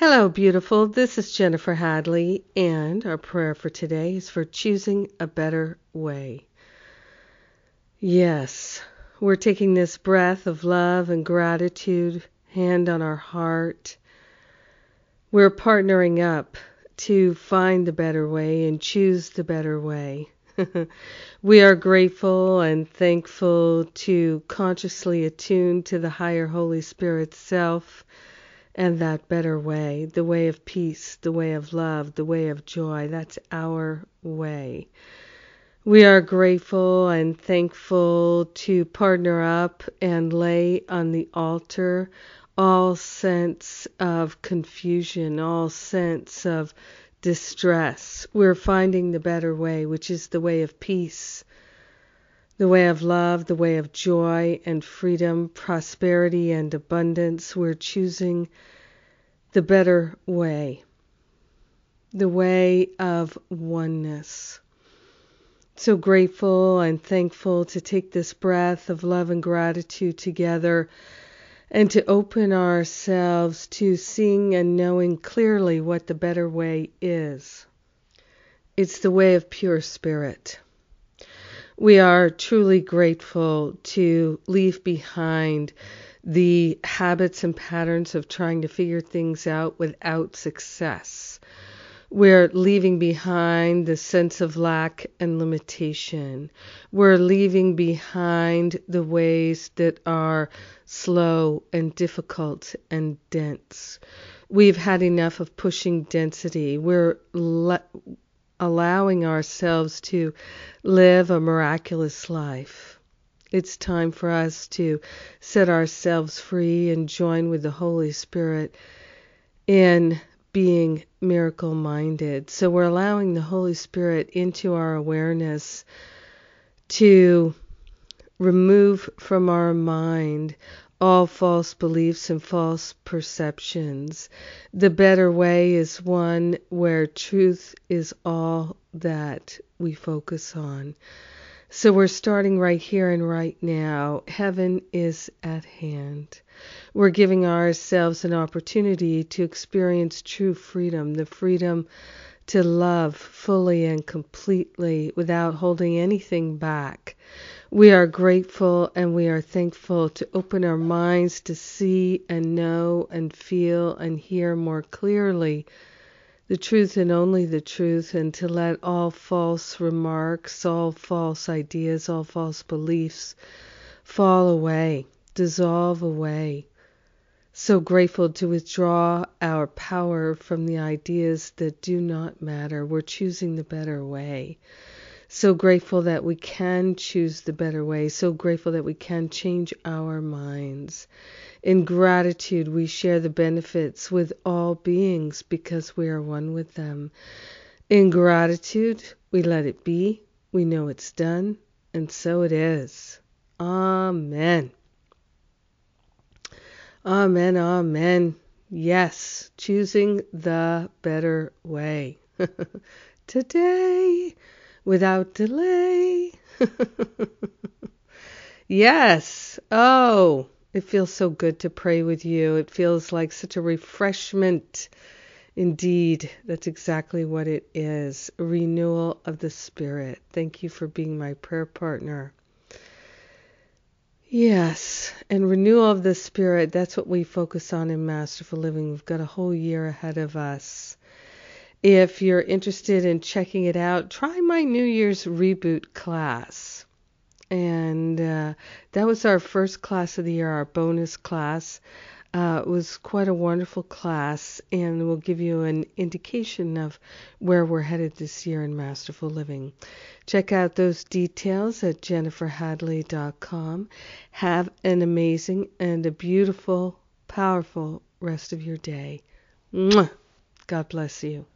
Hello, beautiful. This is Jennifer Hadley, and our prayer for today is for choosing a better way. Yes, we're taking this breath of love and gratitude, hand on our heart. We're partnering up to find the better way and choose the better way. we are grateful and thankful to consciously attune to the higher Holy Spirit self and that better way, the way of peace, the way of love, the way of joy. That's our way. We are grateful and thankful to partner up and lay on the altar all sense of confusion, all sense of distress. We're finding the better way, which is the way of peace, the way of love, the way of joy and freedom, prosperity and abundance. We're choosing the better way, the way of oneness. So grateful and thankful to take this breath of love and gratitude together and to open ourselves to seeing and knowing clearly what the better way is. It's the way of pure spirit. We are truly grateful to leave behind the habits and patterns of trying to figure things out without success. We're leaving behind the sense of lack and limitation. We're leaving behind the ways that are slow and difficult and dense. We've had enough of pushing density. We're le- allowing ourselves to live a miraculous life. It's time for us to set ourselves free and join with the Holy Spirit in being miracle minded. So we're allowing the Holy Spirit into our awareness to remove from our mind all false beliefs and false perceptions. The better way is one where truth is all that we focus on. So we're starting right here and right now. Heaven is at hand. We're giving ourselves an opportunity to experience true freedom, the freedom to love fully and completely without holding anything back. We are grateful and we are thankful to open our minds to see and know and feel and hear more clearly the truth and only the truth, and to let all false remarks, all false ideas, all false beliefs fall away, dissolve away. So grateful to withdraw our power from the ideas that do not matter. We're choosing the better way. So grateful that we can choose the better way. So grateful that we can change our minds. In gratitude, we share the benefits with all beings because we are one with them. In gratitude, we let it be. We know it's done, and so it is. Amen. Amen. Amen. Yes, choosing the better way. Today without delay. yes. Oh, it feels so good to pray with you. It feels like such a refreshment. Indeed, that's exactly what it is a renewal of the Spirit. Thank you for being my prayer partner. Yes, and renewal of the Spirit, that's what we focus on in Masterful Living. We've got a whole year ahead of us. If you're interested in checking it out, try my New Year's reboot class. And uh, that was our first class of the year, our bonus class. Uh, it was quite a wonderful class, and will give you an indication of where we're headed this year in Masterful Living. Check out those details at jenniferhadley.com. Have an amazing and a beautiful, powerful rest of your day. Mwah! God bless you.